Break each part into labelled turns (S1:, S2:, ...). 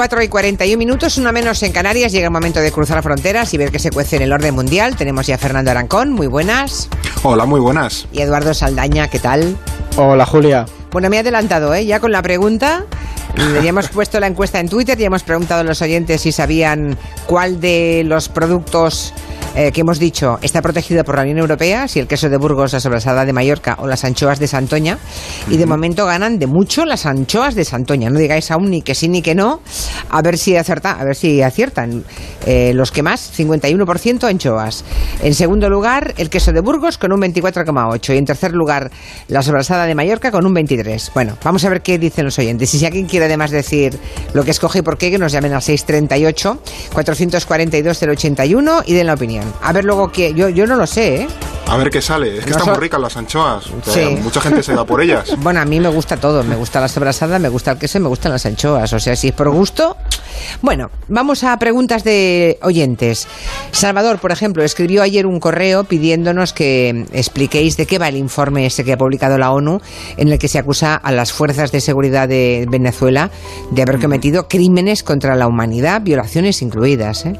S1: Las 4 y 41 minutos, una menos en Canarias, llega el momento de cruzar fronteras y ver qué se cuece en el orden mundial. Tenemos ya a Fernando Arancón, muy buenas.
S2: Hola, muy buenas.
S1: Y Eduardo Saldaña, ¿qué tal?
S3: Hola, Julia.
S1: Bueno, me he adelantado, ¿eh? Ya con la pregunta. Ya hemos puesto la encuesta en Twitter y hemos preguntado a los oyentes si sabían cuál de los productos eh, que hemos dicho está protegido por la Unión Europea, si el queso de Burgos, la sobrasada de Mallorca o las anchoas de Santoña. Y de momento ganan de mucho las anchoas de Santoña. No digáis aún ni que sí ni que no. A ver si acerta, a ver si aciertan. Eh, los que más, 51% anchoas. En segundo lugar, el queso de Burgos con un 24,8. Y en tercer lugar, la sobrasada de Mallorca con un 23. Bueno, vamos a ver qué dicen los oyentes. Y si alguien quiere además decir lo que escoge y por qué, que nos llamen al 638 442 081 y den la opinión. A ver luego que yo, yo no lo sé, ¿eh?
S2: A ver qué sale. Es que
S1: No
S2: están muy ricas las anchoas. O sea,
S1: Sí.
S2: Mucha gente se da por ellas.
S1: Bueno, a mí me gusta todo. Me gusta la sobrasada, me gusta el queso y me gustan las anchoas. O sea, si es por gusto. Bueno, vamos a preguntas de oyentes. Salvador, por ejemplo, escribió ayer un correo pidiéndonos que expliquéis de qué va el informe ese que ha publicado la ONU, en el que se acusa a las fuerzas de seguridad de Venezuela de haber cometido crímenes contra la humanidad, violaciones incluidas. ¿eh?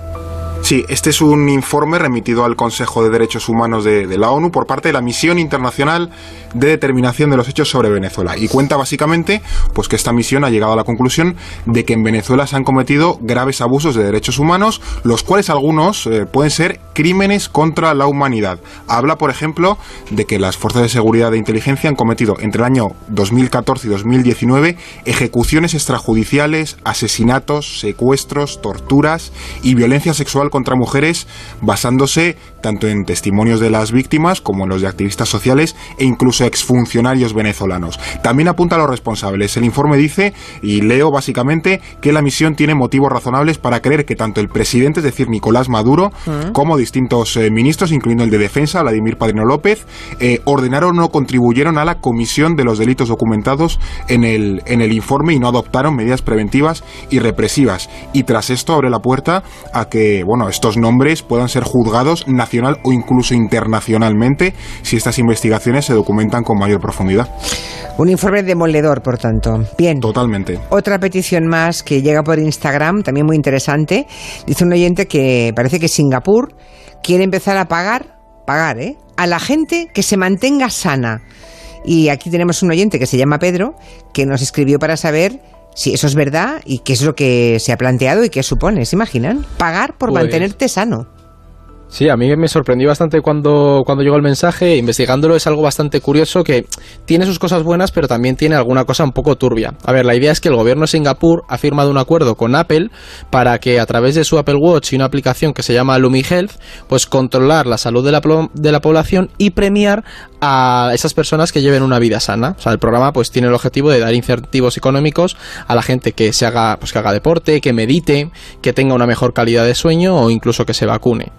S2: Sí, este es un informe remitido al Consejo de Derechos Humanos de, la ONU por parte de la Misión Internacional de Determinación de los Hechos sobre Venezuela. Y cuenta básicamente pues que esta misión ha llegado a la conclusión de que en Venezuela se han cometido graves abusos de derechos humanos, los cuales algunos eh, pueden ser crímenes contra la humanidad. Habla, por ejemplo, de que las fuerzas de seguridad de inteligencia han cometido entre el año 2014 y 2019 ejecuciones extrajudiciales, asesinatos, secuestros, torturas y violencia sexual contra mujeres basándose tanto en testimonios de las víctimas como en los de activistas sociales e incluso exfuncionarios venezolanos. También apunta a los responsables. El informe dice, y leo básicamente, que la misión tiene motivos razonables para creer que tanto el presidente, es decir, Nicolás Maduro, como distintos eh, ministros, incluyendo el de Defensa, Vladimir Padrino López, eh, ordenaron o contribuyeron a la comisión de los delitos documentados en el, en el informe y no adoptaron medidas preventivas y represivas. Y tras esto abre la puerta a que, bueno, estos nombres puedan ser juzgados nacional o incluso internacionalmente si estas investigaciones se documentan con mayor profundidad.
S1: Un informe demoledor, por tanto. Bien.
S2: Totalmente.
S1: Otra petición más que llega por Instagram, también muy interesante. Dice un oyente que parece que Singapur quiere empezar a pagar, pagar, ¿eh? A la gente que se mantenga sana. Y aquí tenemos un oyente que se llama Pedro, que nos escribió para saber si eso es verdad y qué es lo que se ha planteado y qué supone. ¿Se imaginan? Pagar por
S3: Pues-
S1: mantenerte sano.
S3: Sí, a mí me sorprendió bastante cuando, cuando llegó el mensaje. Investigándolo es algo bastante curioso que tiene sus cosas buenas, pero también tiene alguna cosa un poco turbia. A ver, la idea es que el gobierno de Singapur ha firmado un acuerdo con Apple para que a través de su Apple Watch y una aplicación que se llama Lumi Health, pues controlar la salud de la, de la población y premiar a esas personas que lleven una vida sana. O sea, el programa pues tiene el objetivo de dar incentivos económicos a la gente que se haga, pues que haga deporte, que medite, que tenga una mejor calidad de sueño o incluso que se vacune.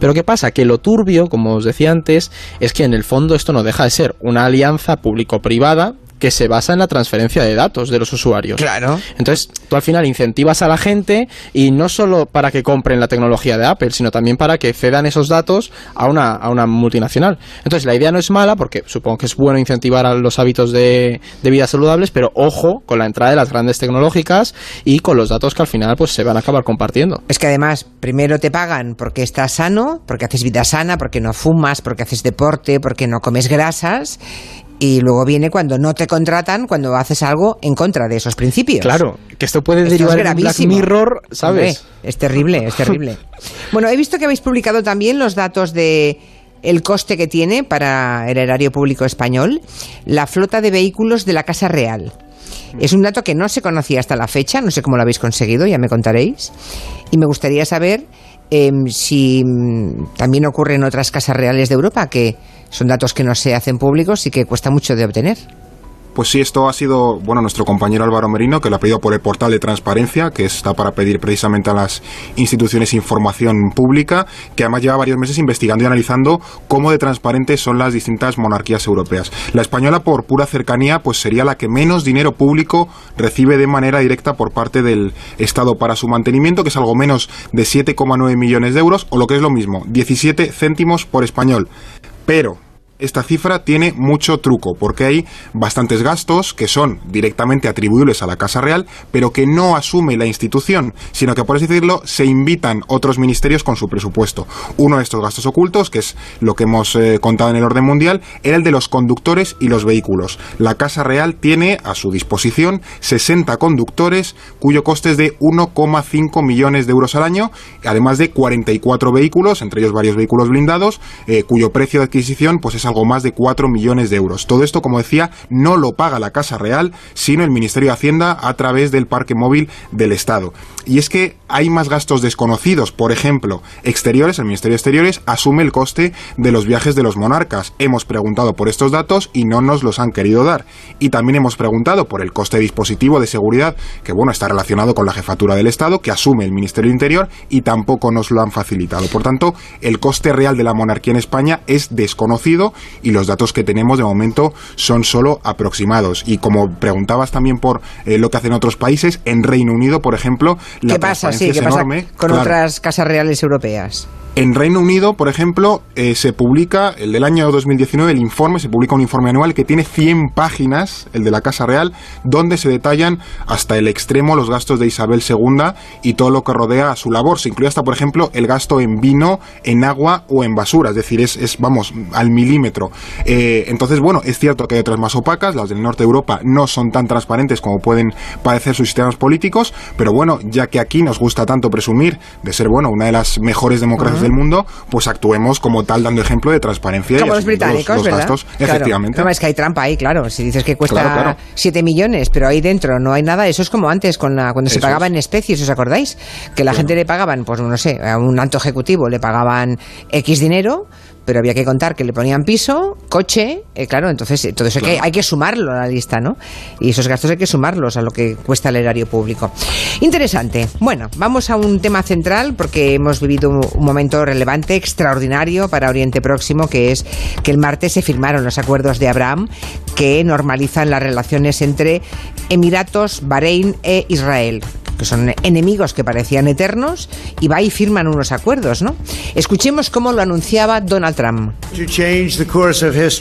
S3: Pero ¿qué pasa? Que lo turbio, como os decía antes, es que en el fondo esto no deja de ser una alianza público-privada que se basa en la transferencia de datos de los usuarios.
S1: Claro.
S3: Entonces, tú al final incentivas a la gente y no solo para que compren la tecnología de Apple, sino también para que cedan esos datos a una, a una multinacional. Entonces, la idea no es mala porque supongo que es bueno incentivar a los hábitos de, de vida saludables, pero ojo con la entrada de las grandes tecnológicas y con los datos que al final pues se van a acabar compartiendo.
S1: Es que además, primero te pagan porque estás sano, porque haces vida sana, porque no fumas, porque haces deporte, porque no comes grasas. Y luego viene cuando no te contratan, cuando haces algo en contra de esos principios.
S3: Claro, que esto puede
S1: Esto es
S3: derivar en un Black. Mirror, ¿sabes?
S1: Hombre, es terrible, es terrible. bueno, he visto que habéis publicado también los datos de el coste que tiene para el erario público español la flota de vehículos de la Casa Real. Es un dato que no se conocía hasta la fecha, no sé cómo lo habéis conseguido, ya me contaréis. Y me gustaría saber em, si mm, también ocurre en otras casas reales de Europa, que son datos que no se hacen públicos y que cuesta mucho de obtener.
S2: Pues sí, esto ha sido, bueno, nuestro compañero Álvaro Merino, que lo ha pedido por el portal de transparencia, que está para pedir precisamente a las instituciones información pública, que además lleva varios meses investigando y analizando cómo de transparentes son las distintas monarquías europeas. La española, por pura cercanía, pues sería la que menos dinero público recibe de manera directa por parte del Estado para su mantenimiento, que es algo menos de 7,9 millones de euros, o lo que es lo mismo, 17 céntimos por español. Pero, esta cifra tiene mucho truco, porque hay bastantes gastos que son directamente atribuibles a la Casa Real, pero que no asume la institución, sino que, por así decirlo, se invitan otros ministerios con su presupuesto. Uno de estos gastos ocultos, que es lo que hemos eh, contado en el orden mundial, era el de los conductores y los vehículos. La Casa Real tiene a su disposición 60 conductores, cuyo coste es de 1,5 millones de euros al año, además de 44 vehículos, entre ellos varios vehículos blindados, eh, cuyo precio de adquisición pues, es algo más de 4 millones de euros. Todo esto, como decía, no lo paga la Casa Real, sino el Ministerio de Hacienda a través del parque móvil del Estado. Y es que hay más gastos desconocidos, por ejemplo, exteriores, el Ministerio de Exteriores asume el coste de los viajes de los monarcas. Hemos preguntado por estos datos y no nos los han querido dar. Y también hemos preguntado por el coste dispositivo de seguridad, que bueno, está relacionado con la jefatura del Estado, que asume el Ministerio de Interior y tampoco nos lo han facilitado. Por tanto, el coste real de la monarquía en España es desconocido y los datos que tenemos de momento son solo aproximados. Y como preguntabas también por eh, lo que hacen otros países, en Reino Unido, por ejemplo,
S1: la ¿Qué pasa? Sí, ¿qué pasa con otras casas reales europeas?
S2: En Reino Unido, por ejemplo, eh, se publica, el del año 2019, el informe, se publica un informe anual que tiene 100 páginas, el de la Casa Real, donde se detallan hasta el extremo los gastos de Isabel II y todo lo que rodea a su labor. Se incluye hasta, por ejemplo, el gasto en vino, en agua o en basura, es decir, es, vamos, al milímetro. Eh, entonces, bueno, es cierto que hay otras más opacas, las del norte de Europa no son tan transparentes como pueden parecer sus sistemas políticos, pero bueno, ya que aquí nos gusta tanto presumir de ser, bueno, una de las mejores democracias del mundo, pues actuemos como tal dando ejemplo de transparencia.
S1: Como los británicos.
S2: Gastos, efectivamente.
S1: No, es que hay trampa ahí, claro. Si dices que cuesta 7 millones, pero ahí dentro no hay nada, eso es como antes, con la, cuando se pagaba en especies, ¿os acordáis? Que la gente le pagaban, pues no sé, a un alto ejecutivo le pagaban X dinero pero había que contar que le ponían piso, coche, eh, claro, entonces eh, todo eso hay, que, sumarlo a la lista, ¿no? Y esos gastos hay que sumarlos a lo que cuesta el erario público. Interesante. Bueno, vamos a un tema central porque hemos vivido un, momento relevante, extraordinario para Oriente Próximo, que es que el martes se firmaron los acuerdos de Abraham que normalizan las relaciones entre Emiratos, Bahrein e Israel que son enemigos que parecían eternos, y va y firman unos acuerdos, ¿no? Escuchemos cómo lo anunciaba Donald Trump.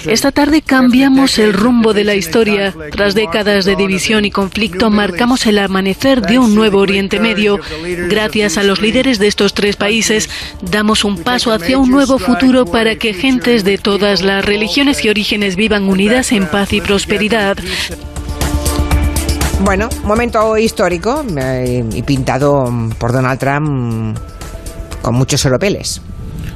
S4: Esta tarde cambiamos el rumbo de la historia. Tras décadas de división y conflicto, marcamos el amanecer de un nuevo Oriente Medio. Gracias a los líderes de estos tres países, damos un paso hacia un nuevo futuro para que gentes de todas las religiones y orígenes vivan unidas en paz y prosperidad.
S1: Bueno, momento histórico eh, y pintado por Donald Trump con muchos oropeles.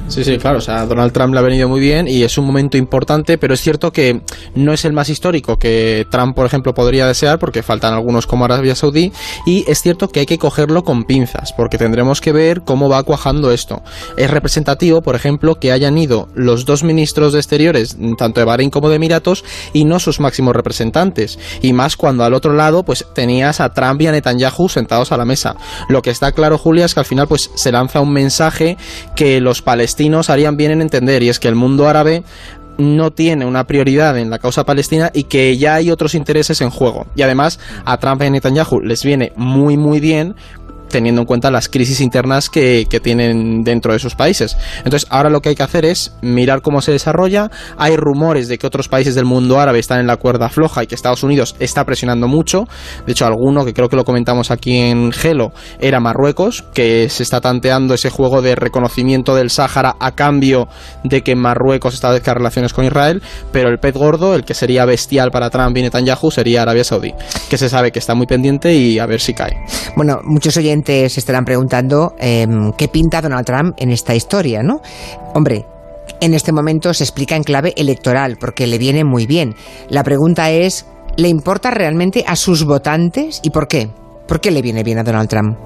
S3: Sí, sí, claro. O sea, Donald Trump le ha venido muy bien y es un momento importante, pero es cierto que no es el más histórico que Trump, por ejemplo, podría desear, porque faltan algunos como Arabia Saudí. Y es cierto que hay que cogerlo con pinzas, porque tendremos que ver cómo va cuajando esto. Es representativo, por ejemplo, que hayan ido los dos ministros de Exteriores, tanto de Bahrein como de Emiratos, y no sus máximos representantes. Y más cuando al otro lado, pues tenías a Trump y a Netanyahu sentados a la mesa. Lo que está claro, Julia, es que al final, pues se lanza un mensaje que los palestinos harían bien en entender, y es que el mundo árabe no tiene una prioridad en la causa palestina y que ya hay otros intereses en juego. Y además a Trump y Netanyahu les viene muy muy bien teniendo en cuenta las crisis internas que, tienen dentro de sus países. Entonces, ahora lo que hay que hacer es mirar cómo se desarrolla. Hay rumores de que otros países del mundo árabe están en la cuerda floja y que Estados Unidos está presionando mucho. De hecho, alguno que creo que lo comentamos aquí en Gelo era Marruecos, que se está tanteando ese juego de reconocimiento del Sáhara a cambio de que Marruecos establezca relaciones con Israel. Pero el pez gordo, el que sería bestial para Trump y Netanyahu, sería Arabia Saudí, que se sabe que está muy pendiente y a ver si cae.
S1: Bueno, muchos oyentes se estarán preguntando em, qué pinta Donald Trump en esta historia, ¿no? Hombre, en este momento se explica en clave electoral, porque le viene muy bien. La pregunta es, ¿le importa realmente a sus votantes y por qué? ¿Por qué le viene bien a Donald Trump?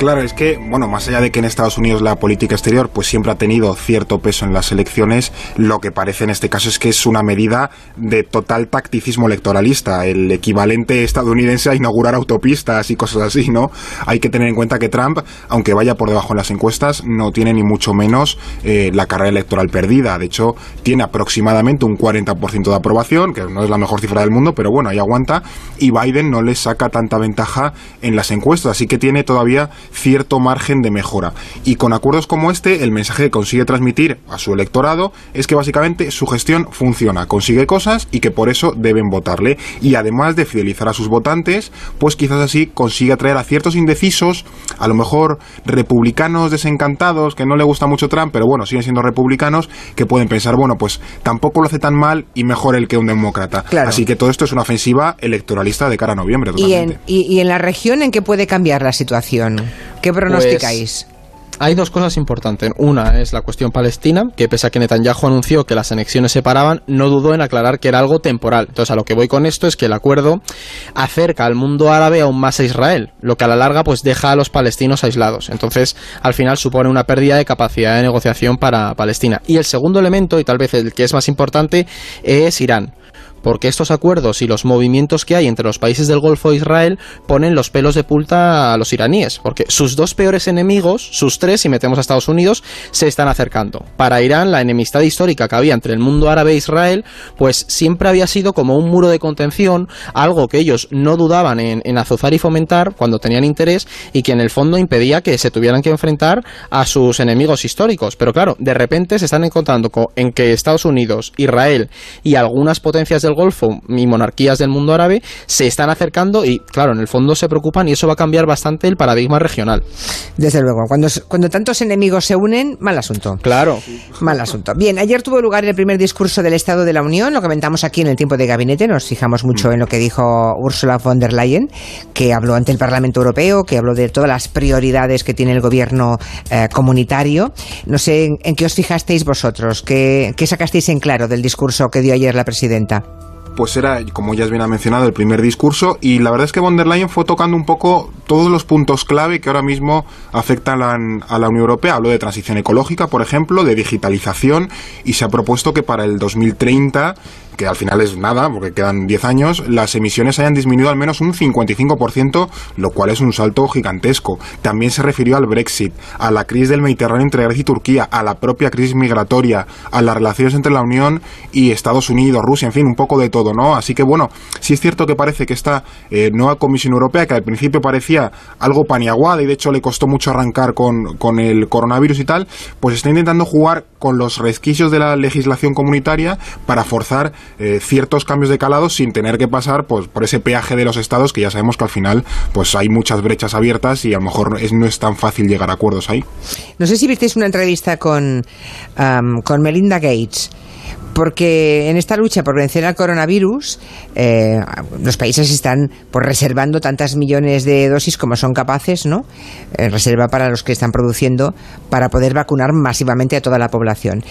S2: Claro, es que, bueno, más allá de que en Estados Unidos la política exterior pues siempre ha tenido cierto peso en las elecciones, lo que parece en este caso es que es una medida de total tacticismo electoralista, el equivalente estadounidense a inaugurar autopistas y cosas así, ¿no? Hay que tener en cuenta que Trump, aunque vaya por debajo en las encuestas, no tiene ni mucho menos eh, la carrera electoral perdida. De hecho, tiene aproximadamente un 40% de aprobación, que no es la mejor cifra del mundo, pero bueno, ahí aguanta, y Biden no le saca tanta ventaja en las encuestas, así que tiene todavía cierto margen de mejora. Y con acuerdos como este, el mensaje que consigue transmitir a su electorado es que básicamente su gestión funciona, consigue cosas y que por eso deben votarle. Y además de fidelizar a sus votantes, pues quizás así consiga atraer a ciertos indecisos, a lo mejor republicanos desencantados, que no le gusta mucho Trump, pero bueno, siguen siendo republicanos, que pueden pensar, bueno, pues tampoco lo hace tan mal y mejor el que un demócrata. Así que todo esto es una ofensiva electoralista de cara a noviembre.
S1: ¿Y en, y, en la región en qué puede cambiar la situación? ¿Qué pronosticáis?
S3: Pues, hay dos cosas importantes. Una es la cuestión palestina, que pese a que Netanyahu anunció que las anexiones se paraban, no dudó en aclarar que era algo temporal. Entonces, a lo que voy con esto es que el acuerdo acerca al mundo árabe aún más a Israel, lo que a la larga pues deja a los palestinos aislados. Entonces, al final supone una pérdida de capacidad de negociación para Palestina. Y el segundo elemento, y tal vez el que es más importante, es Irán porque estos acuerdos y los movimientos que hay entre los países del Golfo e Israel ponen los pelos de punta a los iraníes, porque sus dos peores enemigos, sus tres, si metemos a Estados Unidos, se están acercando. Para Irán, la enemistad histórica que había entre el mundo árabe e Israel, pues siempre había sido como un muro de contención, algo que ellos no dudaban en, en azuzar y fomentar cuando tenían interés y que en el fondo impedía que se tuvieran que enfrentar a sus enemigos históricos. Pero claro, de repente se están encontrando en que Estados Unidos, Israel y algunas potencias del Golfo y monarquías del mundo árabe se están acercando y, claro, en el fondo se preocupan y eso va a cambiar bastante el paradigma regional.
S1: Desde luego, cuando, cuando tantos enemigos se unen, mal asunto.
S3: Claro.
S1: Mal asunto. Bien, ayer tuvo lugar el primer discurso del Estado de la Unión, lo comentamos aquí en el tiempo de gabinete, nos fijamos mucho mm. en lo que dijo Ursula von der Leyen, que habló ante el Parlamento Europeo, que habló de todas las prioridades que tiene el gobierno eh, comunitario. No sé en, qué os fijasteis vosotros, qué, qué sacasteis en claro del discurso que dio ayer la presidenta
S2: pues era, como ya bien ha mencionado, el primer discurso y la verdad es que von der Leyen fue tocando un poco todos los puntos clave que ahora mismo afectan a la, a la Unión Europea. Habló de transición ecológica, por ejemplo, de digitalización y se ha propuesto que para el 2030 que al final es nada, porque quedan 10 años, las emisiones hayan disminuido al menos un 55%, lo cual es un salto gigantesco. También se refirió al Brexit, a la crisis del Mediterráneo entre Grecia y Turquía, a la propia crisis migratoria, a las relaciones entre la Unión y Estados Unidos, Rusia, en fin, un poco de todo, ¿no? Así que bueno, sí es cierto que parece que esta eh, nueva Comisión Europea, que al principio parecía algo paniaguada y de hecho le costó mucho arrancar con, con el coronavirus y tal, pues está intentando jugar con los resquicios de la legislación comunitaria para forzar eh, ciertos cambios de calado sin tener que pasar pues, por ese peaje de los estados que ya sabemos que al final pues hay muchas brechas abiertas y a lo mejor no es tan fácil llegar a acuerdos ahí.
S1: No sé si visteis una entrevista con, con Melinda Gates porque en esta lucha por vencer al coronavirus, eh, los países están pues, reservando tantas millones de dosis como son capaces, ¿no? En reserva para los que están produciendo para poder vacunar masivamente a toda la población.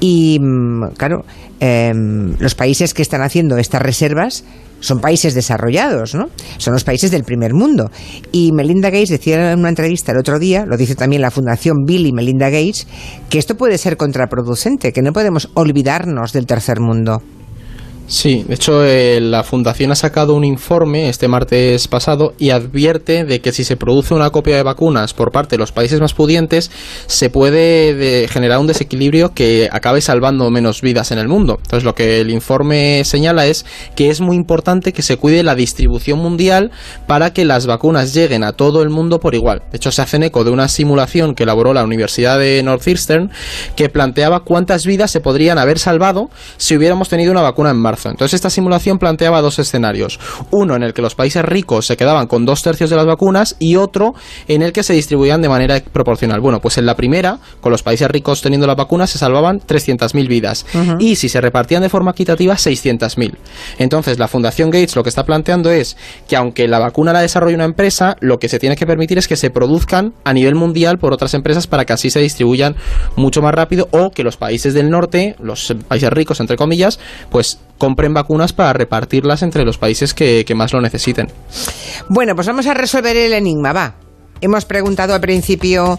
S1: Y, mm, claro, em, los países que están haciendo estas reservas son países desarrollados, ¿no? Son los países del primer mundo. Y Melinda Gates decía en una entrevista el otro día, lo dice también la Fundación Bill y Melinda Gates, que esto puede ser contraproducente, que no podemos olvidarnos del tercer mundo.
S3: Sí, de hecho eh, la Fundación ha sacado un informe este martes pasado y advierte de que si se produce una copia de vacunas por parte de los países más pudientes se puede generar un desequilibrio que acabe salvando menos vidas en el mundo. Entonces lo que el informe señala es que es muy importante que se cuide la distribución mundial para que las vacunas lleguen a todo el mundo por igual. De hecho se hacen eco de una simulación que elaboró la Universidad de Northeastern que planteaba cuántas vidas se podrían haber salvado si hubiéramos tenido una vacuna en marzo entonces esta simulación planteaba dos escenarios. Uno en el que los países ricos se quedaban con dos tercios de las vacunas y otro en el que se distribuían de manera proporcional. Bueno, pues en la primera, con los países ricos teniendo las vacunas, se salvaban 300.000 vidas. Y si se repartían de forma equitativa, 600.000. Entonces la Fundación Gates lo que está planteando es que aunque la vacuna la desarrolle una empresa, lo que se tiene que permitir es que se produzcan a nivel mundial por otras empresas para que así se distribuyan mucho más rápido o que los países del norte, los países ricos entre comillas, pues compren vacunas para repartirlas entre los países que, más lo necesiten.
S1: Bueno, pues vamos a resolver el enigma, va. Hemos preguntado al principio,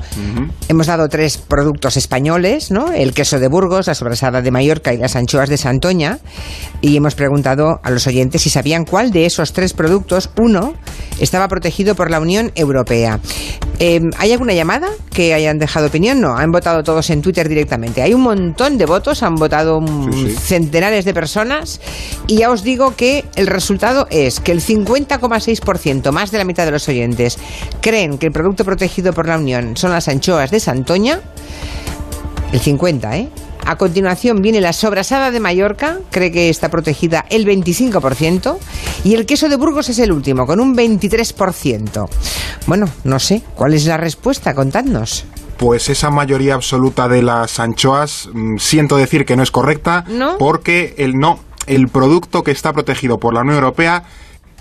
S1: hemos dado tres productos españoles, ¿no? El queso de Burgos, la sobrasada de Mallorca y las anchoas de Santoña. Y hemos preguntado a los oyentes si sabían cuál de esos tres productos, uno, estaba protegido por la Unión Europea. Eh, ¿Hay alguna llamada que hayan dejado opinión? No, han votado todos en Twitter directamente. Hay un montón de votos, han votado centenares de personas y ya os digo que el resultado es que el 50,6%, más de la mitad de los oyentes, creen que el producto protegido por la Unión son las anchoas de Santoña. El 50, ¿eh? A continuación viene la sobrasada de Mallorca, cree que está protegida el 25%, y el queso de Burgos es el último, con un 23%. Bueno, no sé, ¿cuál es la respuesta? Contadnos.
S2: Pues esa mayoría absoluta de las anchoas, mm, siento decir que no es correcta, porque el no, el producto que está protegido por la Unión Europea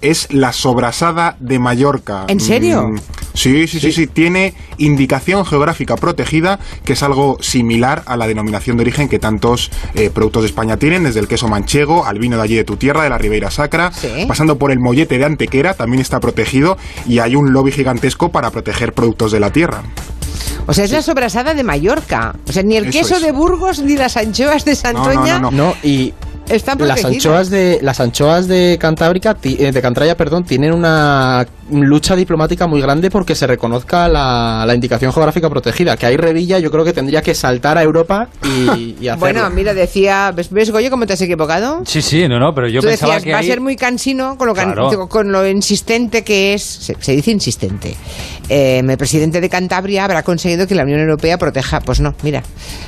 S2: es la sobrasada de Mallorca.
S1: ¿En serio?
S2: Sí, sí, sí, sí, Tiene indicación geográfica protegida, que es algo similar a la denominación de origen que tantos eh, productos de España tienen, desde el queso manchego al vino de allí de tu tierra, de la Ribeira Sacra, pasando por el mollete de Antequera, también está protegido y hay un lobby gigantesco para proteger productos de la tierra.
S1: O sea, es la sobrasada de Mallorca. O sea, ni el queso de Burgos ni las anchoas de Santoña.
S3: No, no, no. y las anchoas de las anchoas de Cantábrica eh, de Cantraya, perdón, tienen una lucha diplomática muy grande porque se reconozca la, indicación geográfica protegida. Que hay Revilla, yo creo que tendría que saltar a Europa y, y hacerlo.
S1: Bueno, mira, decía, ¿ves, ¿ves, Goyo, cómo te has equivocado?
S5: Sí, sí, no, no, pero yo pensaba que
S1: va a ser muy cansino con lo, con lo insistente que es, se, dice insistente. Eh, el presidente de Cantabria habrá conseguido que la Unión Europea proteja, pues no, mira,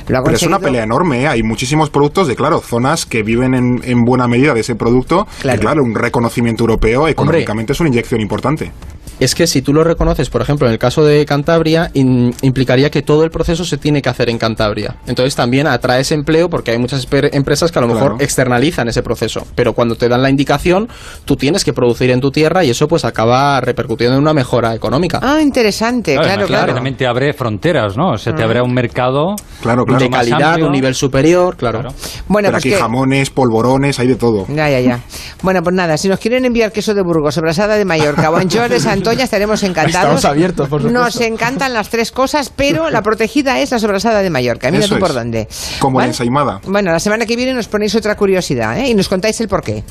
S2: lo ha Pero es una pelea enorme, ¿eh? hay muchísimos productos de, claro, zonas que viven en, buena medida de ese producto, claro. claro, un reconocimiento europeo económicamente es una inyección importante
S3: es que si tú lo reconoces, por ejemplo, en el caso de Cantabria, implicaría que todo el proceso se tiene que hacer en Cantabria. Entonces también atraes empleo porque hay muchas empresas que a lo mejor externalizan ese proceso. Pero cuando te dan la indicación, tú tienes que producir en tu tierra y eso pues acaba repercutiendo en una mejora económica.
S1: Ah, interesante, claro, claro.
S5: También te abre fronteras, ¿no? O sea, te abre un mercado
S3: claro, claro. de calidad, un nivel superior, claro.
S2: Bueno, Pero pues aquí jamones, polvorones, hay de todo.
S1: Ya, ya, ya. bueno, pues nada, si nos quieren enviar queso de Burgos, sobrasada de Mallorca o Santoña, estaremos encantados.
S3: Estamos abiertos, por
S1: Nos encantan las tres cosas, pero la protegida es la sobrasada de Mallorca. Mira tú por dónde.
S2: Como la ensaimada.
S1: Bueno, la semana que viene nos ponéis otra curiosidad ¿eh? y nos contáis el porqué.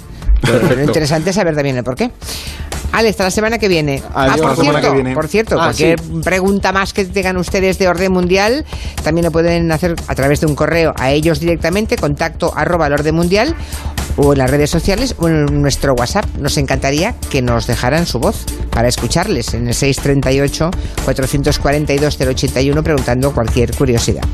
S1: Pero interesante saber también el porqué. Ale, hasta la semana que viene.
S2: ah, por cierto,
S1: por cierto, ah, cualquier pregunta más que tengan ustedes de orden mundial, también lo pueden hacer a través de un correo a ellos directamente, contacto arroba el orden mundial, o en las redes sociales o en nuestro WhatsApp. Nos encantaría que nos dejaran su voz para escucharles en el 638 442 081 preguntando cualquier curiosidad.